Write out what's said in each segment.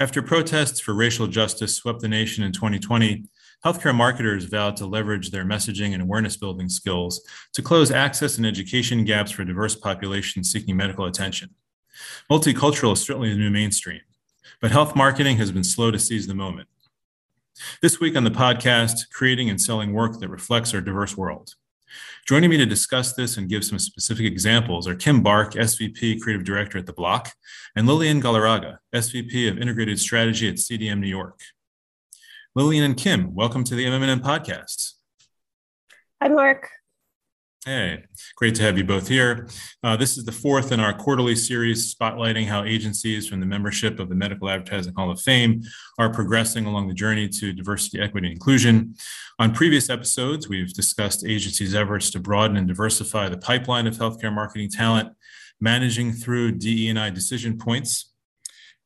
After protests for racial justice swept the nation in 2020, healthcare marketers vowed to leverage their messaging and awareness building skills to close access and education gaps for diverse populations seeking medical attention. Multicultural is certainly the new mainstream, but health marketing has been slow to seize the moment. This week on the podcast, creating and selling work that reflects our diverse world. Joining me to discuss this and give some specific examples are Kim Barke, SVP Creative Director at The Bloc, and Lilian Galarraga, SVP of Integrated Strategy at CDM New York. Lilian and Kim, welcome to the MMM podcast. Hi, Mark. Hey, great to have you both here. Uh, this is the fourth in our quarterly series spotlighting how agencies from the membership of the Medical Advertising Hall of Fame are progressing along the journey to diversity, equity, and inclusion. On previous episodes, we've discussed agencies' efforts to broaden and diversify the pipeline of healthcare marketing talent, managing through DE&I decision points,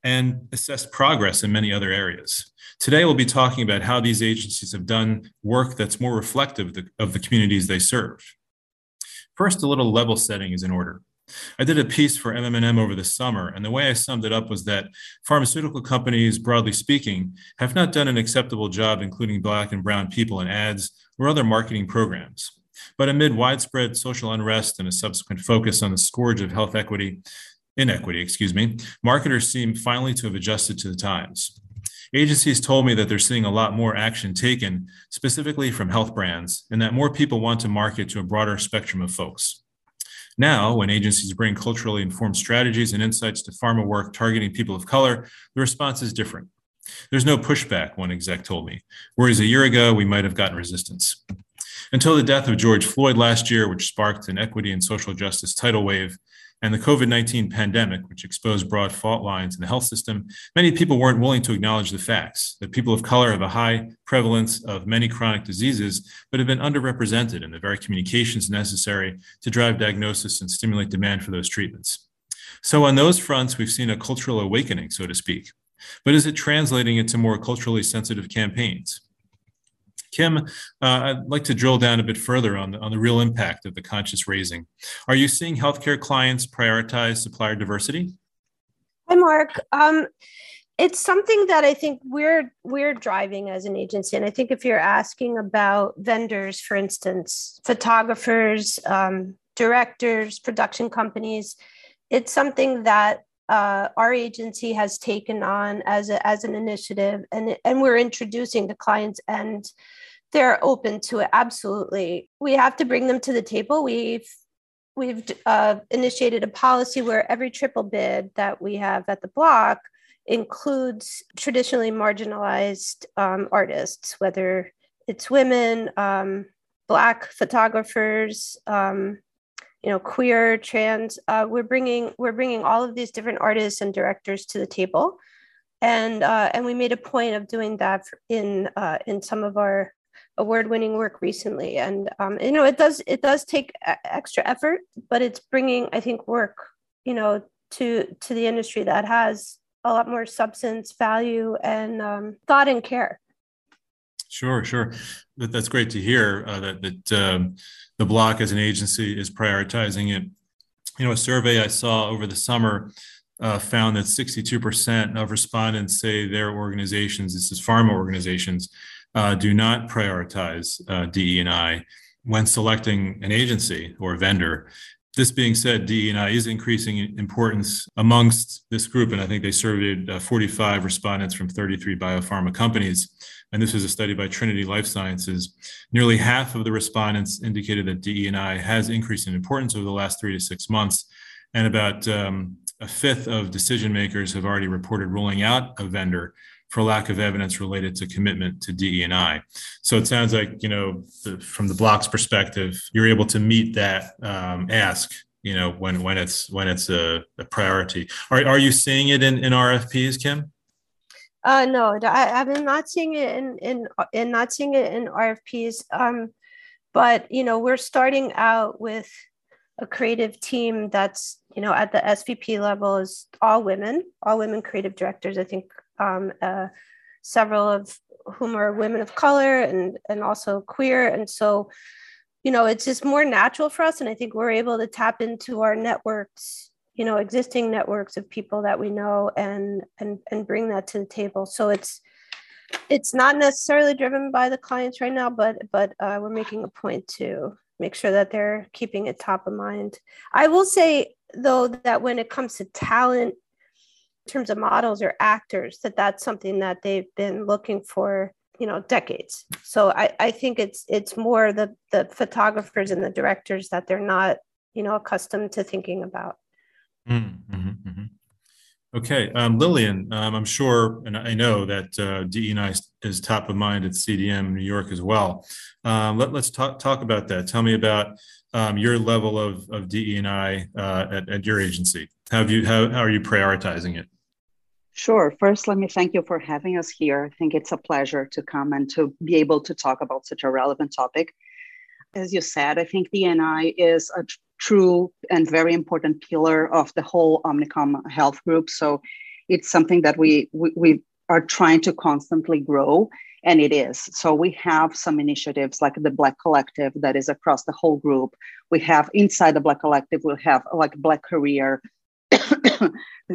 and assess progress in many other areas. Today, we'll be talking about how these agencies have done work that's more reflective of the communities they serve. First, a little level setting is in order. I did a piece for MMM over the summer, and the way I summed it up was that pharmaceutical companies, broadly speaking, have not done an acceptable job including Black and Brown people in ads or other marketing programs. But amid widespread social unrest and a subsequent focus on the scourge of health equity, inequity, excuse me, marketers seem finally to have adjusted to the times. Agencies told me that they're seeing a lot more action taken, specifically from health brands, and that more people want to market to a broader spectrum of folks. Now, when agencies bring culturally informed strategies and insights to pharma work targeting people of color, the response is different. There's no pushback, one exec told me, whereas a year ago, we might have gotten resistance. Until the death of George Floyd last year, which sparked an equity and social justice tidal wave, and the COVID 19 pandemic, which exposed broad fault lines in the health system, many people weren't willing to acknowledge the facts that people of color have a high prevalence of many chronic diseases, but have been underrepresented in the very communications necessary to drive diagnosis and stimulate demand for those treatments. So, on those fronts, we've seen a cultural awakening, so to speak. But is it translating into more culturally sensitive campaigns? Kim, uh, I'd like to drill down a bit further on the, on the real impact of the conscious raising. Are you seeing healthcare clients prioritize supplier diversity? Hi, Mark. Um, it's something that I think we're we're driving as an agency, and I think if you're asking about vendors, for instance, photographers, um, directors, production companies, it's something that uh, our agency has taken on as a, as an initiative, and and we're introducing to clients and they're open to it absolutely. We have to bring them to the table. We've we've uh, initiated a policy where every triple bid that we have at the Bloc includes traditionally marginalized um, artists whether it's women um, black photographers um, you know queer trans uh, we're bringing we're bringing all of these different artists and directors to the table. And uh, and we made a point of doing that in uh, in some of our award-winning work recently. And um, you know it does it does take extra effort but it's bringing i think work you know to to the industry that has a lot more substance value and um, thought and care sure sure that, that's great to hear uh, that that um, the Bloc as an agency is prioritizing it you know a survey i saw over the summer uh, found that 62% of respondents say their organizations this is pharma organizations uh, do not prioritize uh, DE&I when selecting an agency or a vendor. This being said, DE&I is increasing importance amongst this group, and I think they surveyed uh, 45 respondents from 33 biopharma companies. And this was a study by Trinity Life Sciences. Nearly half of the respondents indicated that DE&I has increased in importance over the last three to six months, and about um, a fifth of decision makers have already reported ruling out a vendor for lack of evidence related to commitment to DE&I. So it sounds like, you know, the, from the Bloc's perspective, you're able to meet that um, ask, you know, when when it's when it's a, a, priority. Are, are you seeing it in, in RFPs, Kim? Uh, no, I, I'm not seeing it in, in, in not seeing it in RFPs. Um, but, you know, we're starting out with a creative team that's, you know, at the SVP level is all women, all women creative directors. I think um, uh, several of whom are women of color and and also queer and so you know it's just more natural for us and i think we're able to tap into our networks you know existing networks of people that we know and and and bring that to the table. So it's it's not necessarily driven by the clients right now but but uh, we're making a point to make sure that they're keeping it top of mind. I will say though that when it comes to talent in terms of models or actors that that's something that they've been looking for you know decades. So i i think it's it's more the the photographers and the directors that they're not you know accustomed to thinking about mm-hmm, mm-hmm. okay um, lillian um, i'm sure and i know that uh, DE&I is top of mind at cdm new york as well um, let, us talk, talk about that tell me about um, your level of, of DE&I uh, at, at your agency how have you how, how are you prioritizing it Sure. First, let me thank you for having us here. I think it's a pleasure to come and to be able to talk about such a relevant topic. As you said, I think DNI is a true and very important pillar of the whole Omnicom health group. So it's something that we, we, we are trying to constantly grow and it is. So we have some initiatives like the black collective that is across the whole group. We have inside the black collective we'll have like black career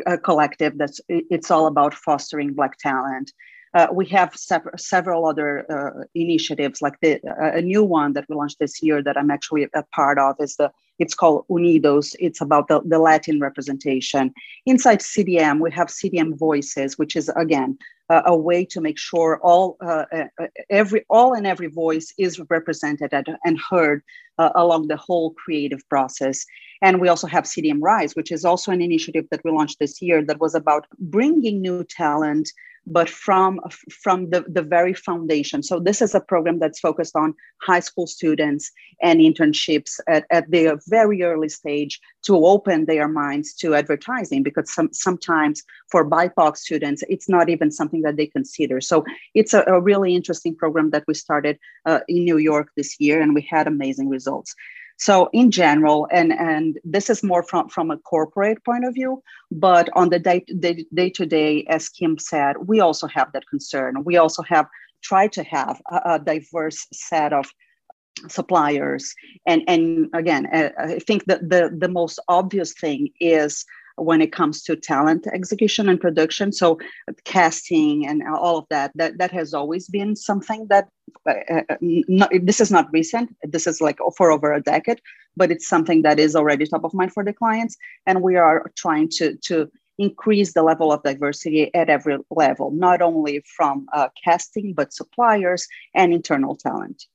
a collective that's it's all about fostering black talent. Uh, we have sev- several other uh, initiatives like the uh, a new one that we launched this year that i'm actually a part of is the it's called unidos. It's about the, the latin representation. Inside cdm we have cdm voices which is again a way to make sure all uh, uh, every all and every voice is represented and heard uh, along the whole creative process. And we also have cdm rise which is also an initiative that we launched this year that was about bringing new talent but from from the, the very foundation. So this is a program that's focused on high school students and internships at, at their very early stage to open their minds to advertising because some, sometimes for bipoc students it's not even something that they consider. So it's a, a really interesting program that we started uh, in new york this year and we had amazing results. So in general, and and this is more from from a corporate point of view, but on the day day, day to day, as Kim said, we also have that concern. We also have tried to have a, a diverse set of suppliers. And and again i think that the the most obvious thing is when it comes to talent execution and production. So casting and all of that, that, that has always been something that uh, uh not, this is not recent. This is like for over a decade, but it's something that is already top of mind for the clients. And we are trying to, to increase the level of diversity at every level, not only from uh, casting, but suppliers and internal talent.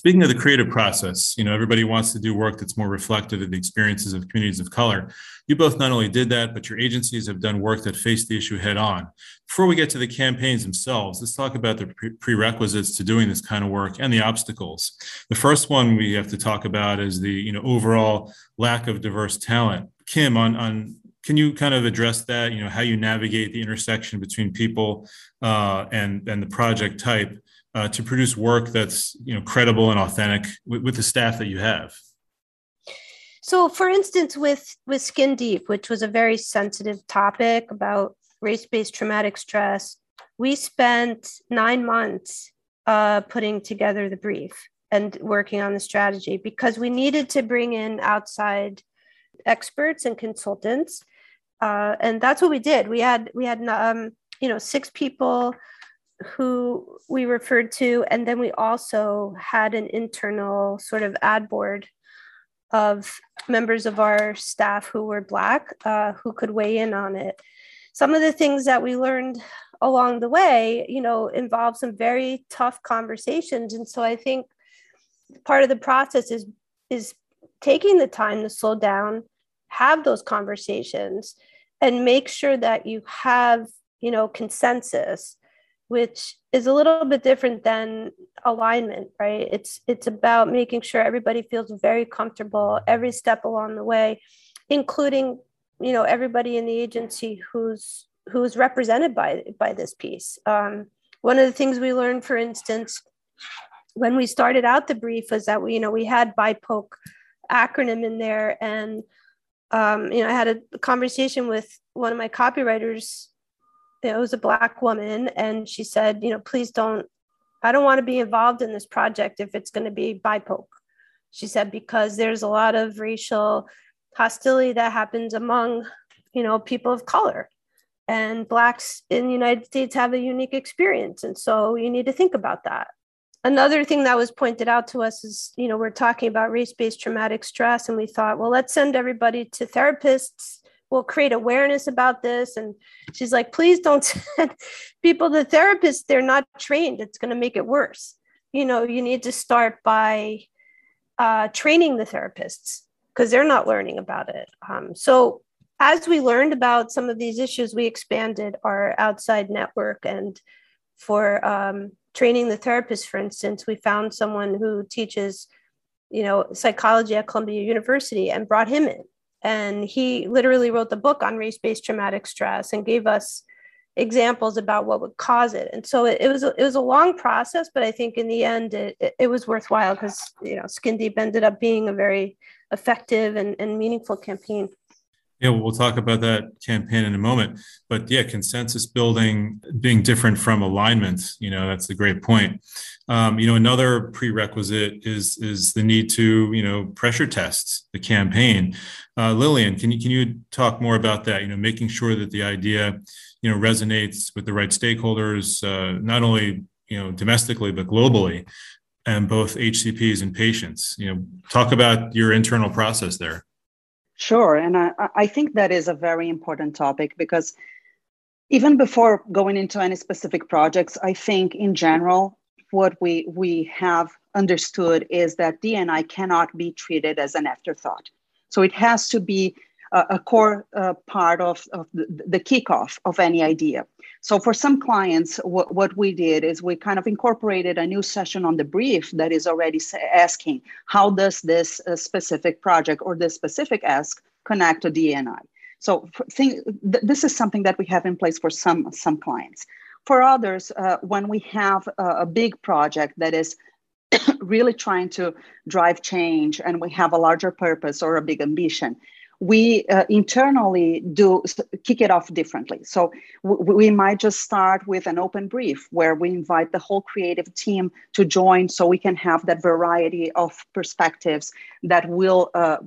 Speaking of the creative process, you know, everybody wants to do work that's more reflective of the experiences of communities of color. You both not only did that, but your agencies have done work that faced the issue head on. Before we get to the campaigns themselves, let's talk about the prerequisites to doing this kind of work and the obstacles. The first one we have to talk about is the, you know, overall lack of diverse talent. Kim, on, on can you kind of address that you know how you navigate the intersection between people uh, and and the project type uh, to produce work that's you know credible and authentic with, with, the staff that you have? So for instance with with skin deep which was a very sensitive topic about race-based traumatic stress we spent nine months uh, putting together the brief and working on the strategy because we needed to bring in outside experts and consultants uh, and that's what we did. We had we had um, you know six people who we referred to. And then we also had an internal sort of ad board of members of our staff who were Black uh, who could weigh in on it. Some of the things that we learned along the way, you know, involved some very tough conversations. And so I think part of the process is is taking the time to slow down, have those conversations, and make sure that you have, you know, consensus which is a little bit different than alignment right? It's it's about making sure everybody feels very comfortable every step along the way including you know everybody in the agency who's who's represented by by this piece. Um, one of the things we learned for instance when we started out the brief was that we you know we had bipoc acronym in there and um, you know i had a conversation with one of my copywriters it was a black woman and she said you know please don't i don't want to be involved in this project if it's going to be bipoc she said because there's a lot of racial hostility that happens among, you know, people of color. And blacks in the United States have a unique experience. And so you need to think about that. Another thing that was pointed out to us is, you know, we're talking about race-based traumatic stress, and we thought, well, let's send everybody to therapists we'll create awareness about this. And she's like, please don't send people to therapists. They're not trained. It's going to make it worse. You know, you need to start by uh, training the therapists because they're not learning about it. Um, so as we learned about some of these issues, we expanded our outside network. And for um, training the therapist, for instance, we found someone who teaches, you know, psychology at Columbia University and brought him in and he literally wrote the book on race-based traumatic stress and gave us examples about what would cause it. And so it, it was it was a long process but i think in the end it, it, it was worthwhile because you know skin deep ended up being a very effective and, and meaningful campaign yeah, we'll talk about that campaign in a moment. But yeah, consensus building being different from alignment, you know, that's a great point. Um, you know, another prerequisite is is the need to, you know, pressure test the campaign. Uh, Lilian, can you can you talk more about that? You know, making sure that the idea, you know, resonates with the right stakeholders, uh, not only you know domestically but globally, and both HCPs and patients. You know, talk about your internal process there. Sure. And I, I think that is a very important topic because even before going into any specific projects, I think in general, what we, we have understood is that DNI cannot be treated as an afterthought. So it has to be a, a core uh, part of, of the, the kickoff of any idea. So for some clients, what, what we did is we kind of incorporated a new session on the brief that is already asking, how does this uh, specific project or this specific ask connect to DNI? So think, th- this is something that we have in place for some, some clients. For others, uh, when we have a, a big project that is really trying to drive change and we have a larger purpose or a big ambition, we uh, internally do kick it off differently. So w- we might just start with an open brief where we invite the whole creative team to join so we can have that variety of perspectives that will, uh,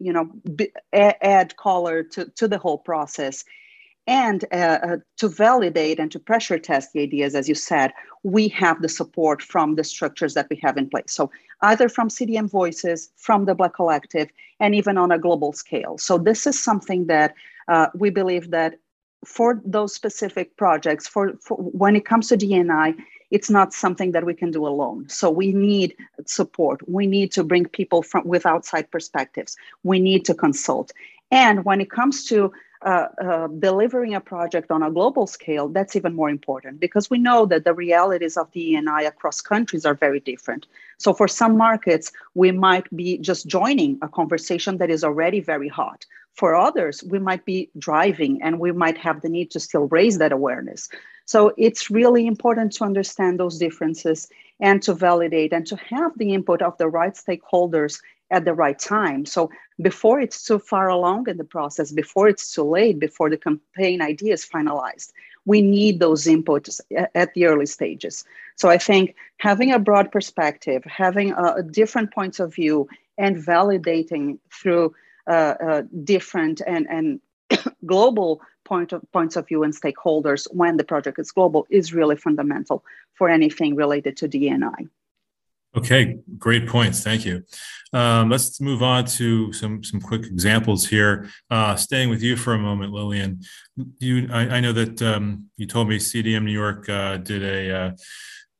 you know, b- add color to, to the whole process. And uh, uh, to validate and to pressure test the ideas, as you said, we have the support from the structures that we have in place. So either from CDM Voices, from the Black Collective, and even on a global scale. So this is something that uh, we believe that for those specific projects, for, for when it comes to DNI, it's not something that we can do alone. So we need support. We need to bring people from with outside perspectives. We need to consult. And when it comes to uh, uh, delivering a project on a global scale, that's even more important because we know that the realities of DNI across countries are very different. So, for some markets, we might be just joining a conversation that is already very hot. For others, we might be driving and we might have the need to still raise that awareness. So, it's really important to understand those differences and to validate and to have the input of the right stakeholders at the right time. So before it's too far along in the process, before it's too late, before the campaign idea is finalized, we need those inputs at the early stages. So I think having a broad perspective, having a, different points of view, and validating through uh, uh, different and, and global point of, points of view and stakeholders when the project is global is really fundamental for anything related to DNI. Okay, great points. Thank you. Um, let's move on to some some quick examples here. Uh, staying with you for a moment, Lilian. You, I, I know that um, you told me CDM New York uh, did a uh,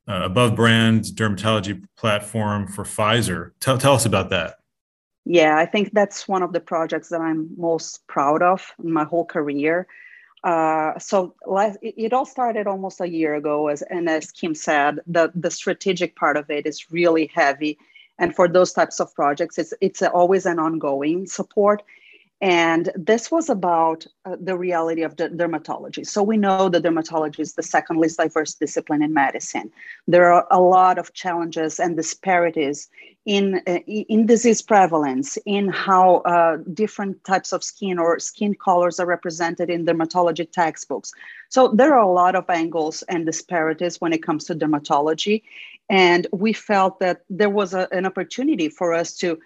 uh, above brand dermatology platform for Pfizer. Tell tell us about that. Yeah, I think that's one of the projects that I'm most proud of in my whole career. Uh, so it all started almost a year ago, as and as Kim said, the the strategic part of it is really heavy, and for those types of projects, it's it's always an ongoing support. And this was about uh, the reality of the dermatology. So we know that dermatology is the second least diverse discipline in medicine. There are a lot of challenges and disparities in, uh, in disease prevalence, in how uh, different types of skin or skin colors are represented in dermatology textbooks. So there are a lot of angles and disparities when it comes to dermatology. And we felt that there was a, an opportunity for us to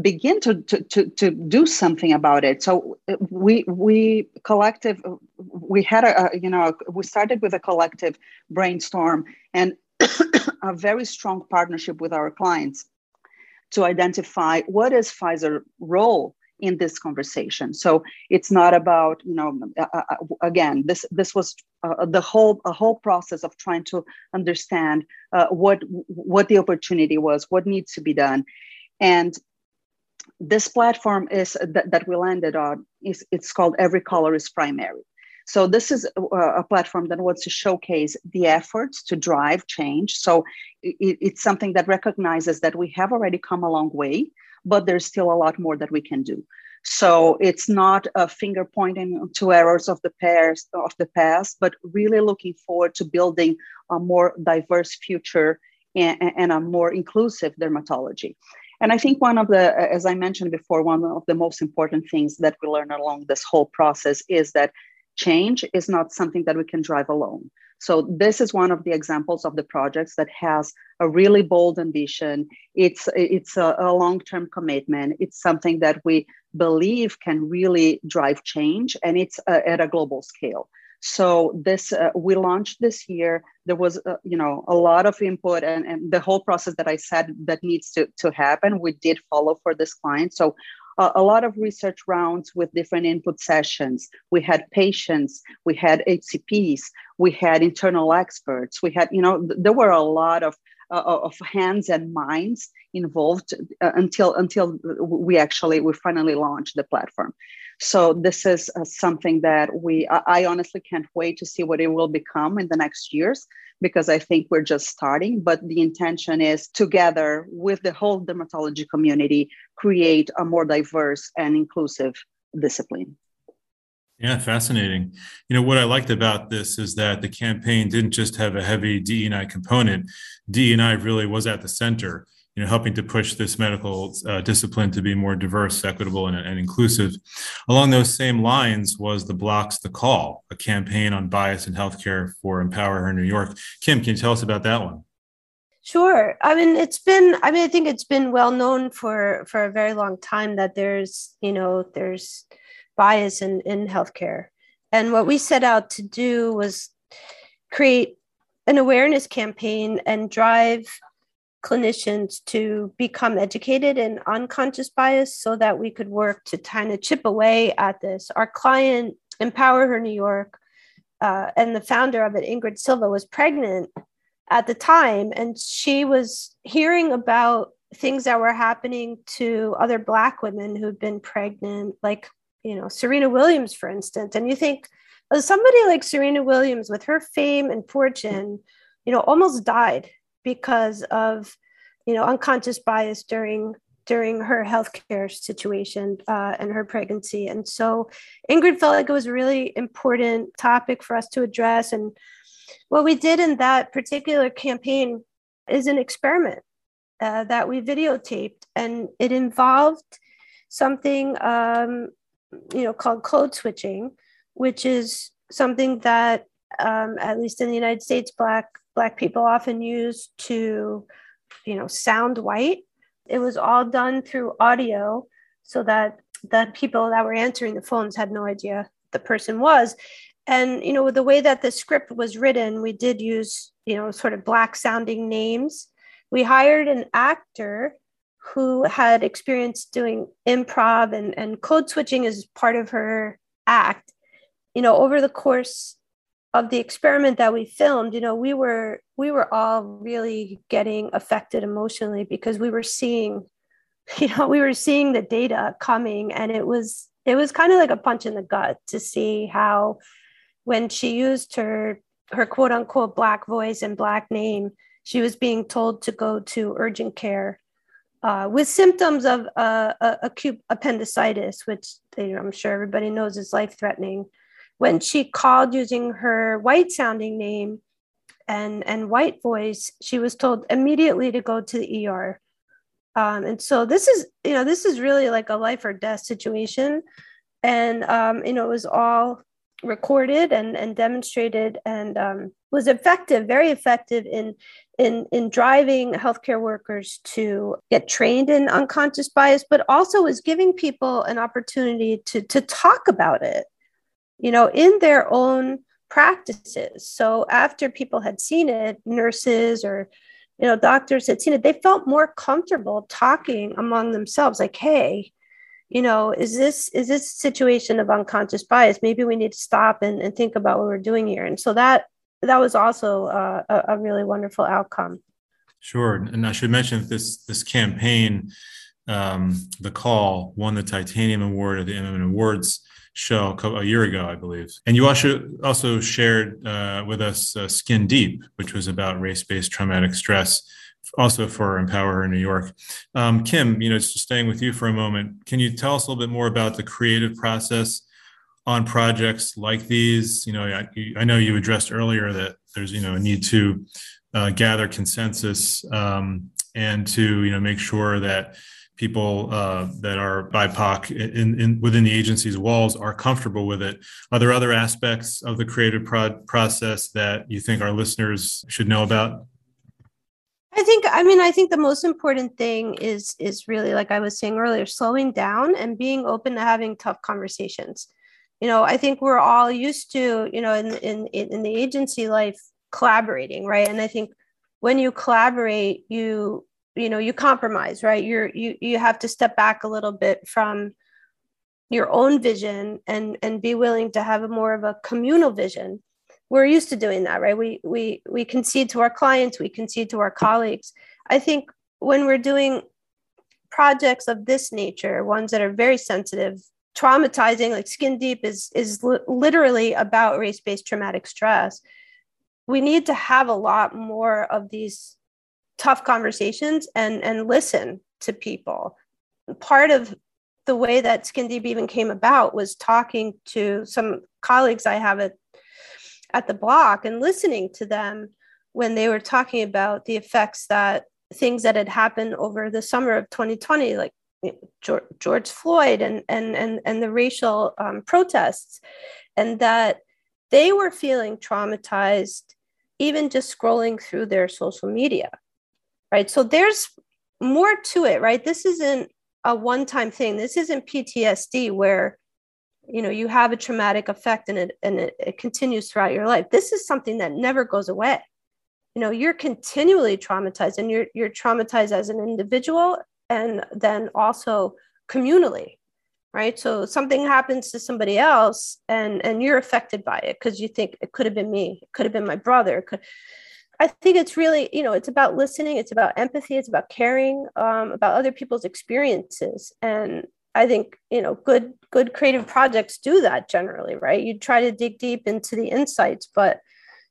begin to, to, to, to, do something about it. So uh, we we collective we had a, you know we started with a collective brainstorm and a very strong partnership with our clients to identify what is Pfizer role in this conversation. So it's not about you know uh, uh, uh again this this was uh, the whole a whole process of trying to understand uh, what what the opportunity was, what needs to be done, and this platform is uh, that, that we landed on is it's called every color is primary. So this is a, a, platform that wants to showcase the efforts to drive change. So it, it's something that recognizes that we have already come a long way but there's still a lot more that we can do. So it's not a finger pointing to errors of the past of the past but really looking forward to building a more diverse future and, and a more inclusive dermatology and I think one of the, as I mentioned before, one of the most important things that we learn along this whole process is that change is not something that we can drive alone. So this is one of the examples of the projects that has a really bold ambition. It's it's a, a long-term commitment. It's something that we believe can really drive change, and it's uh, at a global scale. So this uh, we launched this year. There was uh, you know a lot of input and, and the whole process that I said that needs to, to happen. We did follow for this client. So uh, a lot of research rounds with different input sessions. We had patients, we had HCPs, we had internal experts. We had you know th- there were a lot of uh, of hands and minds involved uh, until until we actually we finally launched the platform so this is uh, something that we, I, I honestly can't wait to see what it will become in the next years because I think we're just starting. But the intention is together with the whole dermatology community, create a more diverse and inclusive discipline. Yeah, fascinating. You know, what I liked about this is that the campaign didn't just have a heavy DEI component. DEI really was at the center you know, helping to push this medical uh, discipline to be more diverse, equitable, and, and, inclusive. Along those same lines was the Bloc's the Call, a campaign on bias in healthcare for EmpowHER New York. Kim, can you tell us about that one? Sure. I mean, it's been. I mean, I think it's been well known for for a very long time that there's, you know, there's bias in in healthcare, and what we set out to do was create an awareness campaign and drive clinicians to become educated in unconscious bias so that we could work to kind of chip away at this. Our client, EmpowHER New York, uh, and the founder of it, Ingrid Silva, was pregnant at the time, and she was hearing about things that were happening to other Black women who'd been pregnant, like, you know, Serena Williams, for instance. And you think, somebody like Serena Williams, with her fame and fortune, you know, almost died because of you know unconscious bias during during her healthcare situation uh, and her pregnancy. And so Ingrid felt like it was a really important topic for us to address. And what we did in that particular campaign is an experiment uh, that we videotaped, and it involved something um, you know called code switching, which is something that um, at least in the United States, Black Black people often use to, you know, sound white. It was all done through audio so that the people that were answering the phones had no idea the person was. And, you know, the way that the script was written, we did use, you know, sort of Black sounding names. We hired an actor who had experience doing improv and, and code switching as part of her act. You know, over the course of the experiment that we filmed you know we were we were all really getting affected emotionally because we were seeing you know we were seeing the data coming and it was it was kind of like a punch in the gut to see how when she used her her quote unquote black voice and black name she was being told to go to urgent care uh, with symptoms of uh, acute appendicitis which i'm sure everybody knows is life threatening when she called using her white sounding name and, and white voice, she was told immediately to go to the ER. Um, and so this is, you know, this is really like a life or death situation. And, um, you know, it was all recorded and, and demonstrated and um, was effective, very effective in, in, in driving healthcare workers to get trained in unconscious bias, but also was giving people an opportunity to, to talk about it, you know, in their own practices. So after people had seen it, nurses or you know doctors had seen it, they felt more comfortable talking among themselves, like, hey, you know is this is this situation of unconscious bias? Maybe we need to stop and, and think about what we're doing here. And so that that was also uh, a, a, really wonderful outcome. Sure. And i should mention this this campaign um, the call won the titanium award at the mm awards show a year ago i believe and you also also shared uh, with us uh, skin deep which was about race-based traumatic stress also for EmpowHER New York. Um, Kim, you know, just staying with you for a moment, can you tell us a little bit more about the creative process on projects like these? You know, I, I know you addressed earlier that there's, you know, a need to uh, gather consensus um, and to, you know, make sure that people uh, that are BIPOC in, in, within the agency's walls are comfortable with it. Are there other aspects of the creative pro- process that you think our listeners should know about? I think I mean I think the most important thing is is really like I was saying earlier slowing down and being open to having tough conversations. You know, I think we're all used to, you know, in in in the agency life collaborating, right? And I think when you collaborate, you you know, you compromise, right? You're you you have to step back a little bit from your own vision and and be willing to have a more of a communal vision. We're used to doing that right? We we we concede to our clients we concede to our colleagues. I think when we're doing projects of this nature ones that are very sensitive traumatizing like skin deep is is li- literally about race-based traumatic stress we need to have a lot more of these tough conversations and and listen to people. Part of the way that skin deep even came about was talking to some colleagues i have at at the Bloc and listening to them when they were talking about the effects that things that had happened over the summer of 2020, like George, Floyd and and and and the racial um, protests, and that they were feeling traumatized even just scrolling through their social media, right? So there's more to it, right? This isn't a one-time thing. This isn't PTSD where you know you have a traumatic effect and it and it, it continues throughout your life this is something that never goes away you know you're continually traumatized and you're you're traumatized as an individual and then also communally right so something happens to somebody else and and you're affected by it because you think it could have been me it could have been my brother could i think it's really you know it's about listening it's about empathy it's about caring um, about other people's experiences and I think you know good good creative projects do that generally, right? You try to dig deep into the insights, but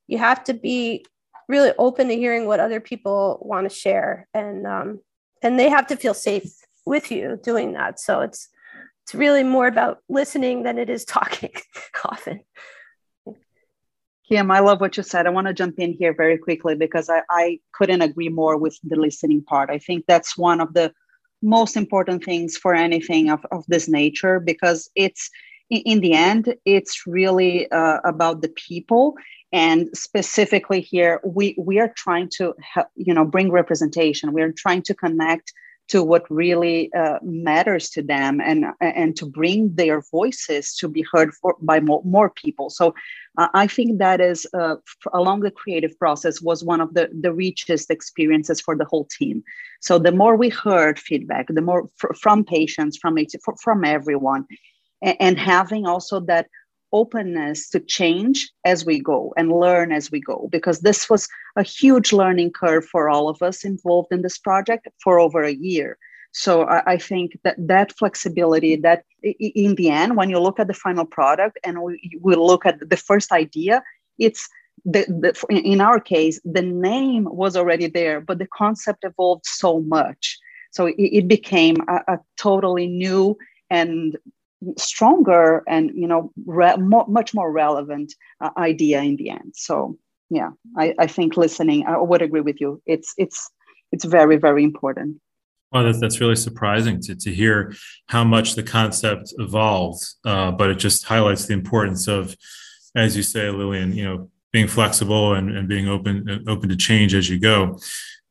you have to be really open to hearing what other people want to share, and um, and they have to feel safe with you doing that. So it's it's really more about listening than it is talking often. Kim, I love what you said. I want to jump in here very quickly because I, I couldn't agree more with the listening part. I think that's one of the most important things for anything of, of this nature because it's in the end it's really uh, about the people and specifically here we we are trying to help, you know bring representation we're trying to connect to what really uh, matters to them and and to bring their voices to be heard for, by more, more people. So uh, i think that is uh, along the creative process was one of the the richest experiences for the whole team. So the more we heard feedback the more fr- from patients from from everyone and, and having also that openness to change as we go and learn as we go because this was a huge learning curve for all of us involved in this project for over a year. So i, I think that that flexibility that in the end when you look at the final product and we, we look at the first idea it's the, the, in our case the name was already there but the concept evolved so much. So it, it became a, a totally new and stronger and you know re- much more relevant uh, idea in the end so yeah I, I think listening i would agree with you it's it's it's very very important Well, that's, that's really surprising to, to hear how much the concept evolved, uh, but it just highlights the importance of, as you say, Lilian, you know, being flexible and, and being open open to change as you go.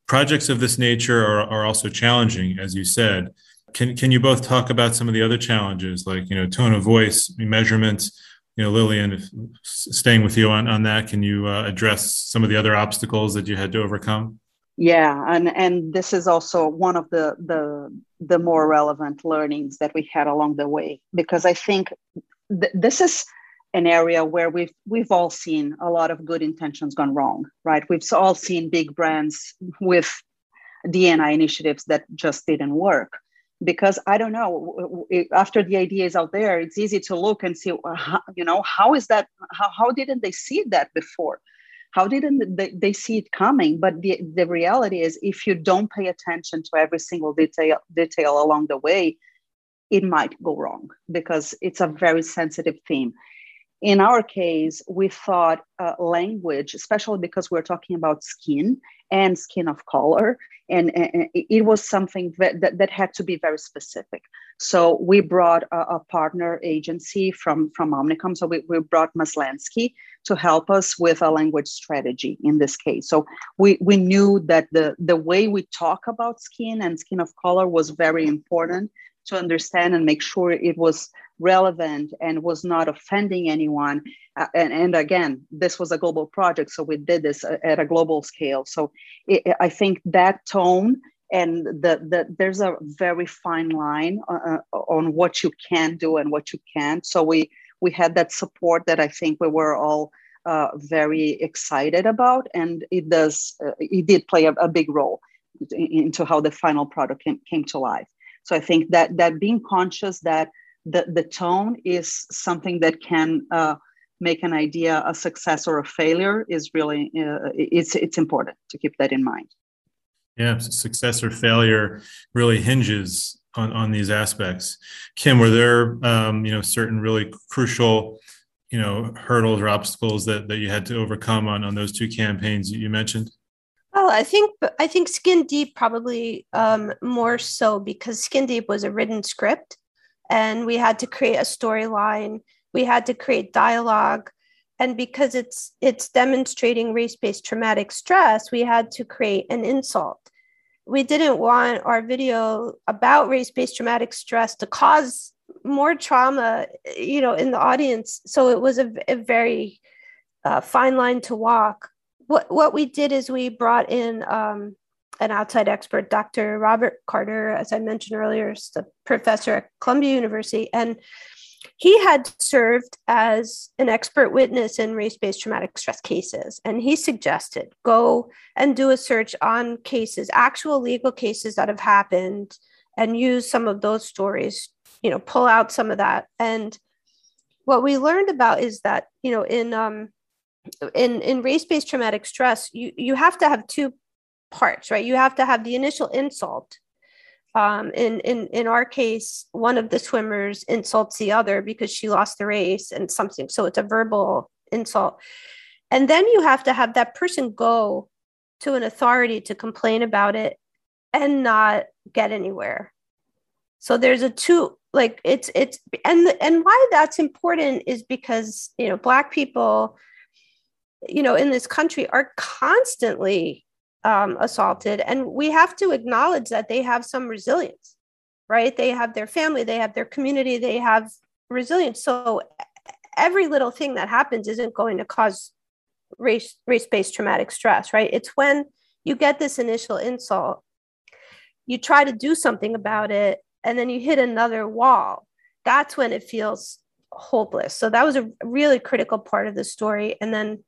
Projects of this nature are, are also challenging, as you said. Can can you both talk about some of the other challenges, like you know, tone of voice, measurements? You know, Lilian, if, staying with you on on that, can you uh, address some of the other obstacles that you had to overcome? Yeah, and and this is also one of the the the more relevant learnings that we had along the way because I think th- this is an area where we've we've all seen a lot of good intentions gone wrong, right? We've all seen big brands with DNI initiatives that just didn't work because I don't know. After the idea is out there, it's easy to look and see, you know, how is that? How, how didn't they see that before? How didn't they, they see it coming? But the, the reality is, if you don't pay attention to every single detail detail along the way, it might go wrong because it's a very sensitive theme in our case, we thought uh, language, especially because we're talking about skin and skin of color, and, and it was something that, that, that, had to be very specific. So we brought a, a partner agency from, from Omnicom. So we, we brought Maslansky to help us with a language strategy in this case. So we, we knew that the, the way we talk about skin and skin of color was very important to understand and make sure it was relevant and was not offending anyone. Uh, and, and again, this was a global project, so we did this at a global scale. So it, I think that tone and the, the there's a very fine line uh, uh, on what you can do and what you can't. So we we had that support that I think we were all uh, very excited about, and it does uh, it did play a, a big role into how the final product came, came to life. So I think that that being conscious that the, the tone is something that can uh, make an idea a success or a failure is really uh, it's it's important to keep that in mind. Yeah success or failure really hinges on on these aspects. Kim were there um, you know certain really crucial you know hurdles or obstacles that that you had to overcome on on those two campaigns you mentioned? Well, I think I think Skin Deep probably um, more so because Skin Deep was a written script, and we had to create a storyline. We had to create dialogue. And because it's it's demonstrating race-based traumatic stress we had to create an insult. We didn't want our video about race-based traumatic stress to cause more trauma you know in the audience. So it was a, a very uh, fine line to walk. What what we did is we brought in um, an outside expert, Dr. Robert Carter, as I mentioned earlier, is the professor at Columbia University. And he had served as an expert witness in race based traumatic stress cases. And he suggested go and do a search on cases, actual legal cases that have happened, and use some of those stories, you know, pull out some of that. And what we learned about is that, you know, in, um, in, in race-based traumatic stress, you, you have to have two parts, right? You have to have the initial insult. Um, in, in, in our case, one of the swimmers insults the other because she lost the race and something. So it's a verbal insult. And then you have to have that person go to an authority to complain about it and not get anywhere. So there's a two like it's it's and and why that's important is because you know black people you know in this country are constantly um, assaulted. And we have to acknowledge that they have some resilience, right? They have their family, they have their community, they have resilience. So every little thing that happens isn't going to cause race race-based traumatic stress, right? It's when you get this initial insult, you try to do something about it, and then you hit another wall. That's when it feels hopeless. So that was a really critical part of the story. And then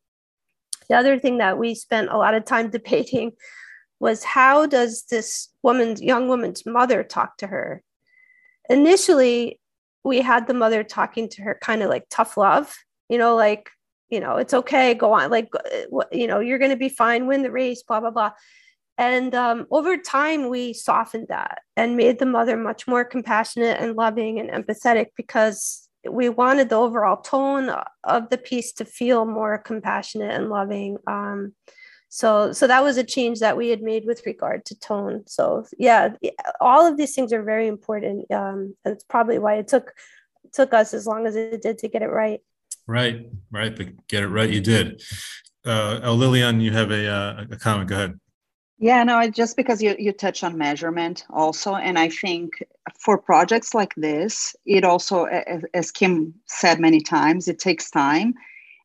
the other thing that we spent a lot of time debating was how does this woman's young woman's mother talk to her? Initially, we had the mother talking to her kind of like tough love, you know, like, you know, it's okay, go on, like, uh, you know, you're going to be fine, win the race, blah, blah, blah. And um, over time, we softened that and made the mother much more compassionate and loving and empathetic because we wanted the overall tone of the piece to feel more compassionate and loving. Um, so so that was a change that we had made with regard to tone. So yeah all of these things are very important um, and it's probably why it took took us as long as it did to get it right. Right right but get it right you did. Uh oh, lilian you have a, uh, a comment go ahead yeah, no, just because you, you touch on measurement also. And I think for projects like this, it also, as Kim said many times, it takes time.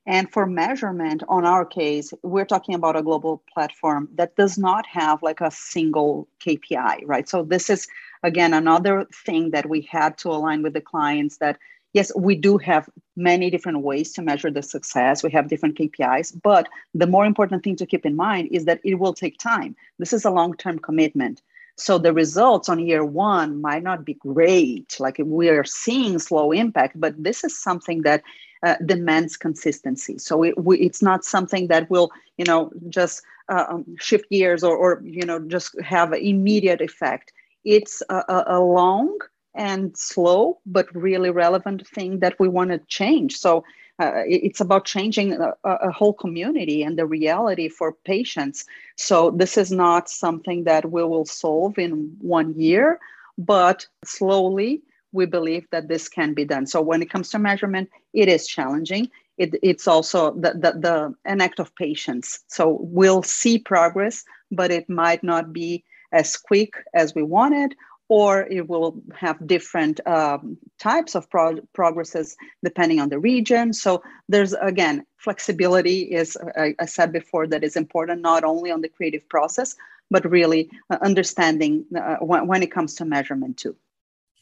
And for measurement, on our case, we're talking about a global platform that does not have like a single KPI, right? So this is again another thing that we had to align with the clients that yes, we do have many different ways to measure the success. We have different KPIs, but the more important thing to keep in mind is that it will take time. This is a long-term commitment. So the results on year one might not be great. Like we are seeing slow impact, but this is something that uh, demands consistency. So it, we, it's not something that will, you know, just uh, um, shift gears or, or, you know, just have an immediate effect. It's a, a, a long and slow, but really relevant thing that we want to change. So uh, it's about changing a, a, whole community and the reality for patients. So this is not something that we will solve in one year, but slowly we believe that this can be done. So when it comes to measurement, it is challenging. It, it's also the, the, the an act of patience. So we'll see progress, but it might not be as quick as we wanted, or it will have different um, types of pro- progresses depending on the region. So there's again flexibility is I, I, said before that is important not only on the creative process but really uh, understanding uh, when, when it comes to measurement too.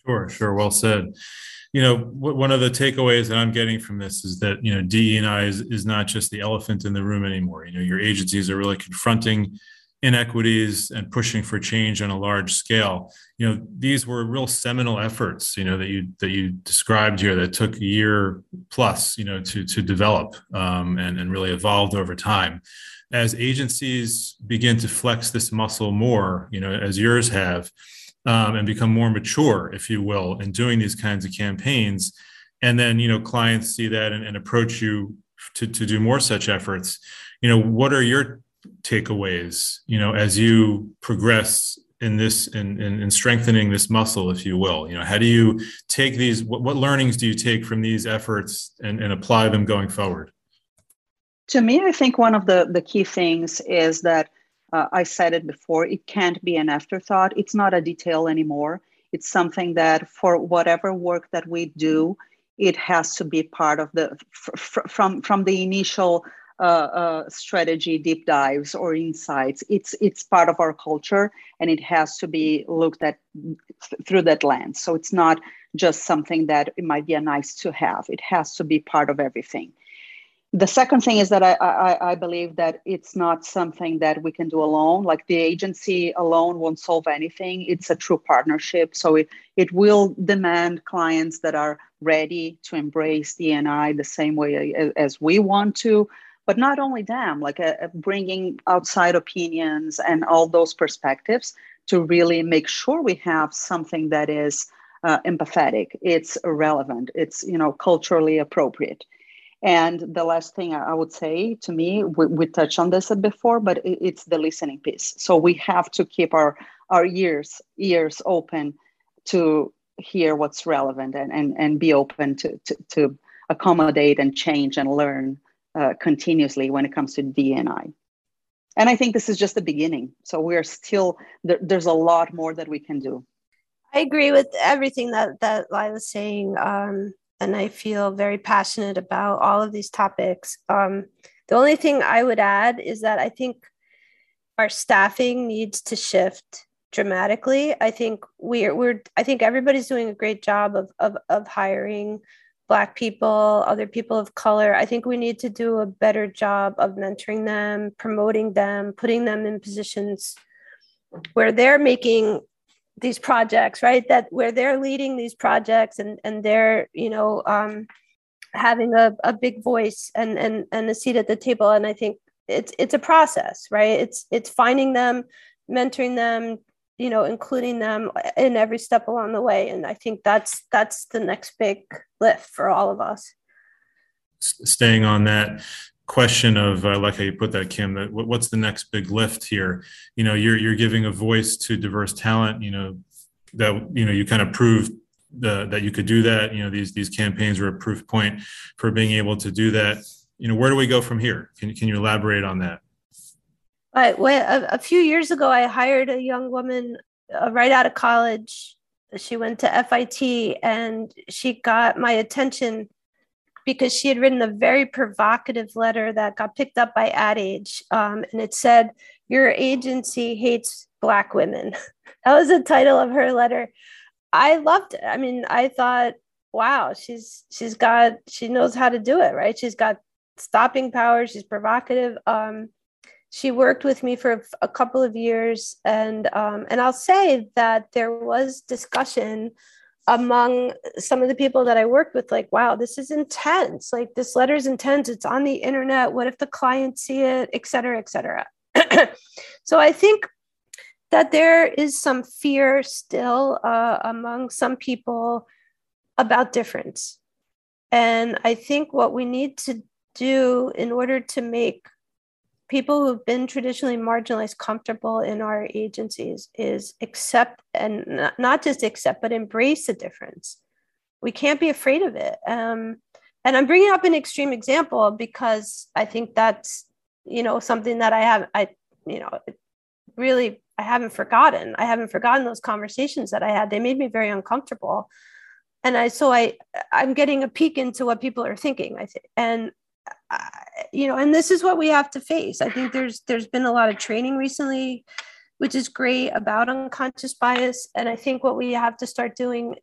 Sure, sure. Well said. You know, w- one of the takeaways that I'm getting from this is that, you know, DE&I is, is not just the elephant in the room anymore. You know, your agencies are really confronting inequities and pushing for change on a large scale. You know, these were real seminal efforts, you know, that you that you described here that took a year plus, you know, to to develop um, and, and really evolved over time. As agencies begin to flex this muscle more, you know, as yours have, um, and become more mature, if you will, in doing these kinds of campaigns. And then, you know, clients see that and, and approach you to, to do more such efforts. You know, what are your takeaways, you know, as you progress in this in, in, in, strengthening this muscle, if you will? You know, how do you take these, what, what learnings do you take from these efforts and, and apply them going forward? To me, I think one of the, the key things is that uh, I said it before, it can't be an afterthought. It's not a detail anymore. It's something that for whatever work that we do, it has to be part of the f- from from the initial strategy deep dives or insights. It's it's part of our culture, and it has to be looked at th- through that lens. So it's not just something that it might be a nice to have. It has to be part of everything the second thing is that I, I, I, believe that it's not something that we can do alone. Like the agency alone won't solve anything. It's a true partnership. So it, it will demand clients that are ready to embrace DNI the same way as, as we want to. But not only them, like uh, uh, bringing outside opinions and all those perspectives to really make sure we have something that is uh, empathetic, it's relevant, it's you know culturally appropriate. And the last thing I would say to me, we, we touched on this before, but it's the listening piece. So we have to keep our, our ears ears open to hear what's relevant and, and, and be open to, to, to accommodate and change and learn uh, continuously when it comes to DNI. And I think this is just the beginning. So we're still, there, there's a lot more that we can do. I agree with everything that, that Lila's saying. Um, and I feel very passionate about all of these topics. Um, the only thing I would add is that I think our staffing needs to shift dramatically. I think we're we're I think everybody's doing a great job of of of hiring black people, other people of color. I think we need to do a better job of mentoring them, promoting them, putting them in positions where they're making these projects right that where they're leading these projects and and they're you know um, having a, a big voice and and and a seat at the table and i think it's it's a process right it's it's finding them mentoring them you know including them in every step along the way. And i think that's that's the next big lift for all of us. Staying on that question of uh, like how you put that kim that what's the next big lift here? You know you're you're giving a voice to diverse talent you know that you know you kind of proved the, that you could do that. You know these these campaigns were a proof point for being able to do that. You know where do we go from here? Can, can you elaborate on that A few years ago i hired a young woman uh, right out of college she went to FIT and she got my attention because she had written a very provocative letter that got picked up by Ad Age. Um, and it said, Your agency hates Black women. that was the title of her letter. I loved it. I mean, I thought, wow, she's she's got she knows how to do it, right? She's got stopping power, she's provocative. Um, she worked with me for a couple of years and um, and I'll say that there was discussion among some of the people that I worked with, like, wow, this is intense. Like, this letter is intense. It's on the internet. What if the clients see it, et cetera, et cetera? so I think that there is some fear still uh, among some people about difference. And I think what we need to do in order to make people who've been traditionally marginalized comfortable in our agencies is accept and not just accept but embrace the difference. We can't be afraid of it. Um, and i'm bringing up an extreme example because i think that's you know something that i have i you know really i haven't forgotten. I haven't forgotten those conversations that i had. They made me very uncomfortable. And i so i i'm getting a peek into what people are thinking i think. And you know, and this is what we have to face. I think there's there's been a lot of training recently, which is great about unconscious bias, and I think what we have to start doing,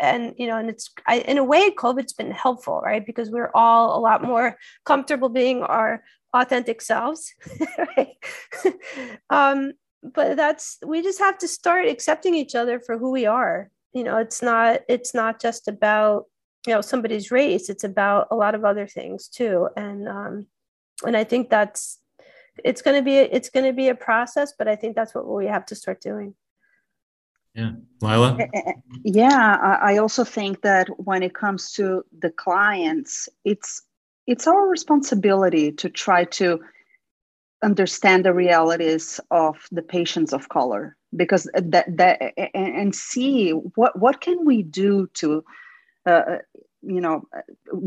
and you know, and it's I, in a way, COVID's been helpful, right? Because we're all a lot more comfortable being our authentic selves, right? um, but that's we just have to start accepting each other for who we are. You know, it's not it's not just about you know somebody's race it's about a lot of other things too. And um and i think that's it's going to be it's going to be a process but i think that's what we have to start doing. Yeah. Lila? Eh, eh, eh, yeah i also think that when it comes to the clients it's it's our responsibility to try to understand the realities of the patients of color because that that and see what what can we do to uh, you know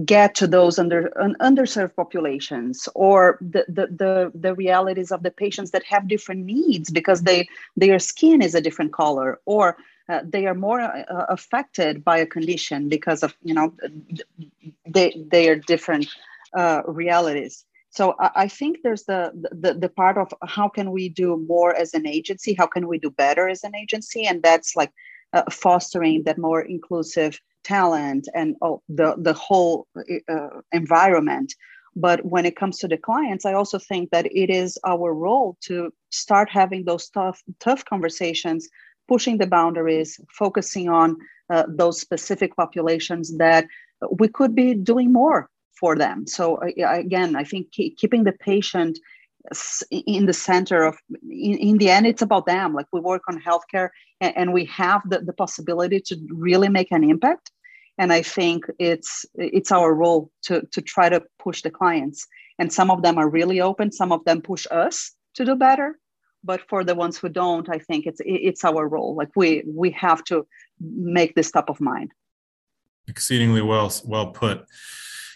get to those under underserved populations or the, the, the the realities of the patients that have different needs because they their skin is a different color or uh, they are more uh, affected by a condition because of you know they they are different uh, realities. So I, I think there's the, the the part of how can we do more as an agency? How can we do better as an agency? And that's like uh, fostering that more inclusive talent and oh, the the whole uh, environment. But when it comes to the clients i also think that it is our role to start having those tough tough conversations pushing the boundaries focusing on uh, those specific populations that we could be doing more for them. So again i think keeping the patient in the center of in, in, the end it's about them. Like we work on healthcare and, and we have the, the possibility to really make an impact and i think it's it's our role to to try to push the clients. And some of them are really open some of them push us to do better. But for the ones who don't i think it's it's our role. Like we we have to make this top of mind. Exceedingly well well put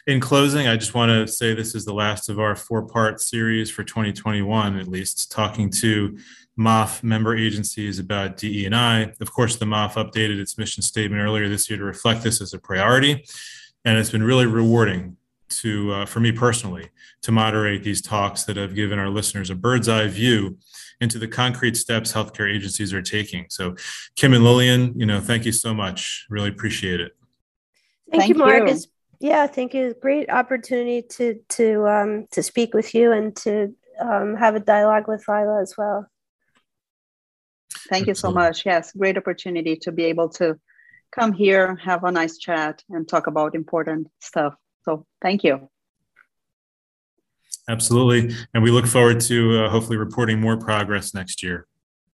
in closing, I just want to say this is the last of our four part series for 2021, at least, talking to MAHF member agencies about DE&I. Of course, the MAHF updated its mission statement earlier this year to reflect this as a priority. And it's been really rewarding to, uh, for me personally, to moderate these talks that have given our listeners a bird's eye view into the concrete steps healthcare agencies are taking. So, Kim and Lilian, you know, thank you so much. Really appreciate it. Thank, thank you, Mark. You. Yeah, thank you. Great opportunity to to um, to speak with you and to um, have a dialogue with Lila as well. Thank you so much. Yes, great opportunity to be able to come here, have a nice chat, and talk about important stuff. So thank you. Absolutely. And we look forward to uh, hopefully reporting more progress next year.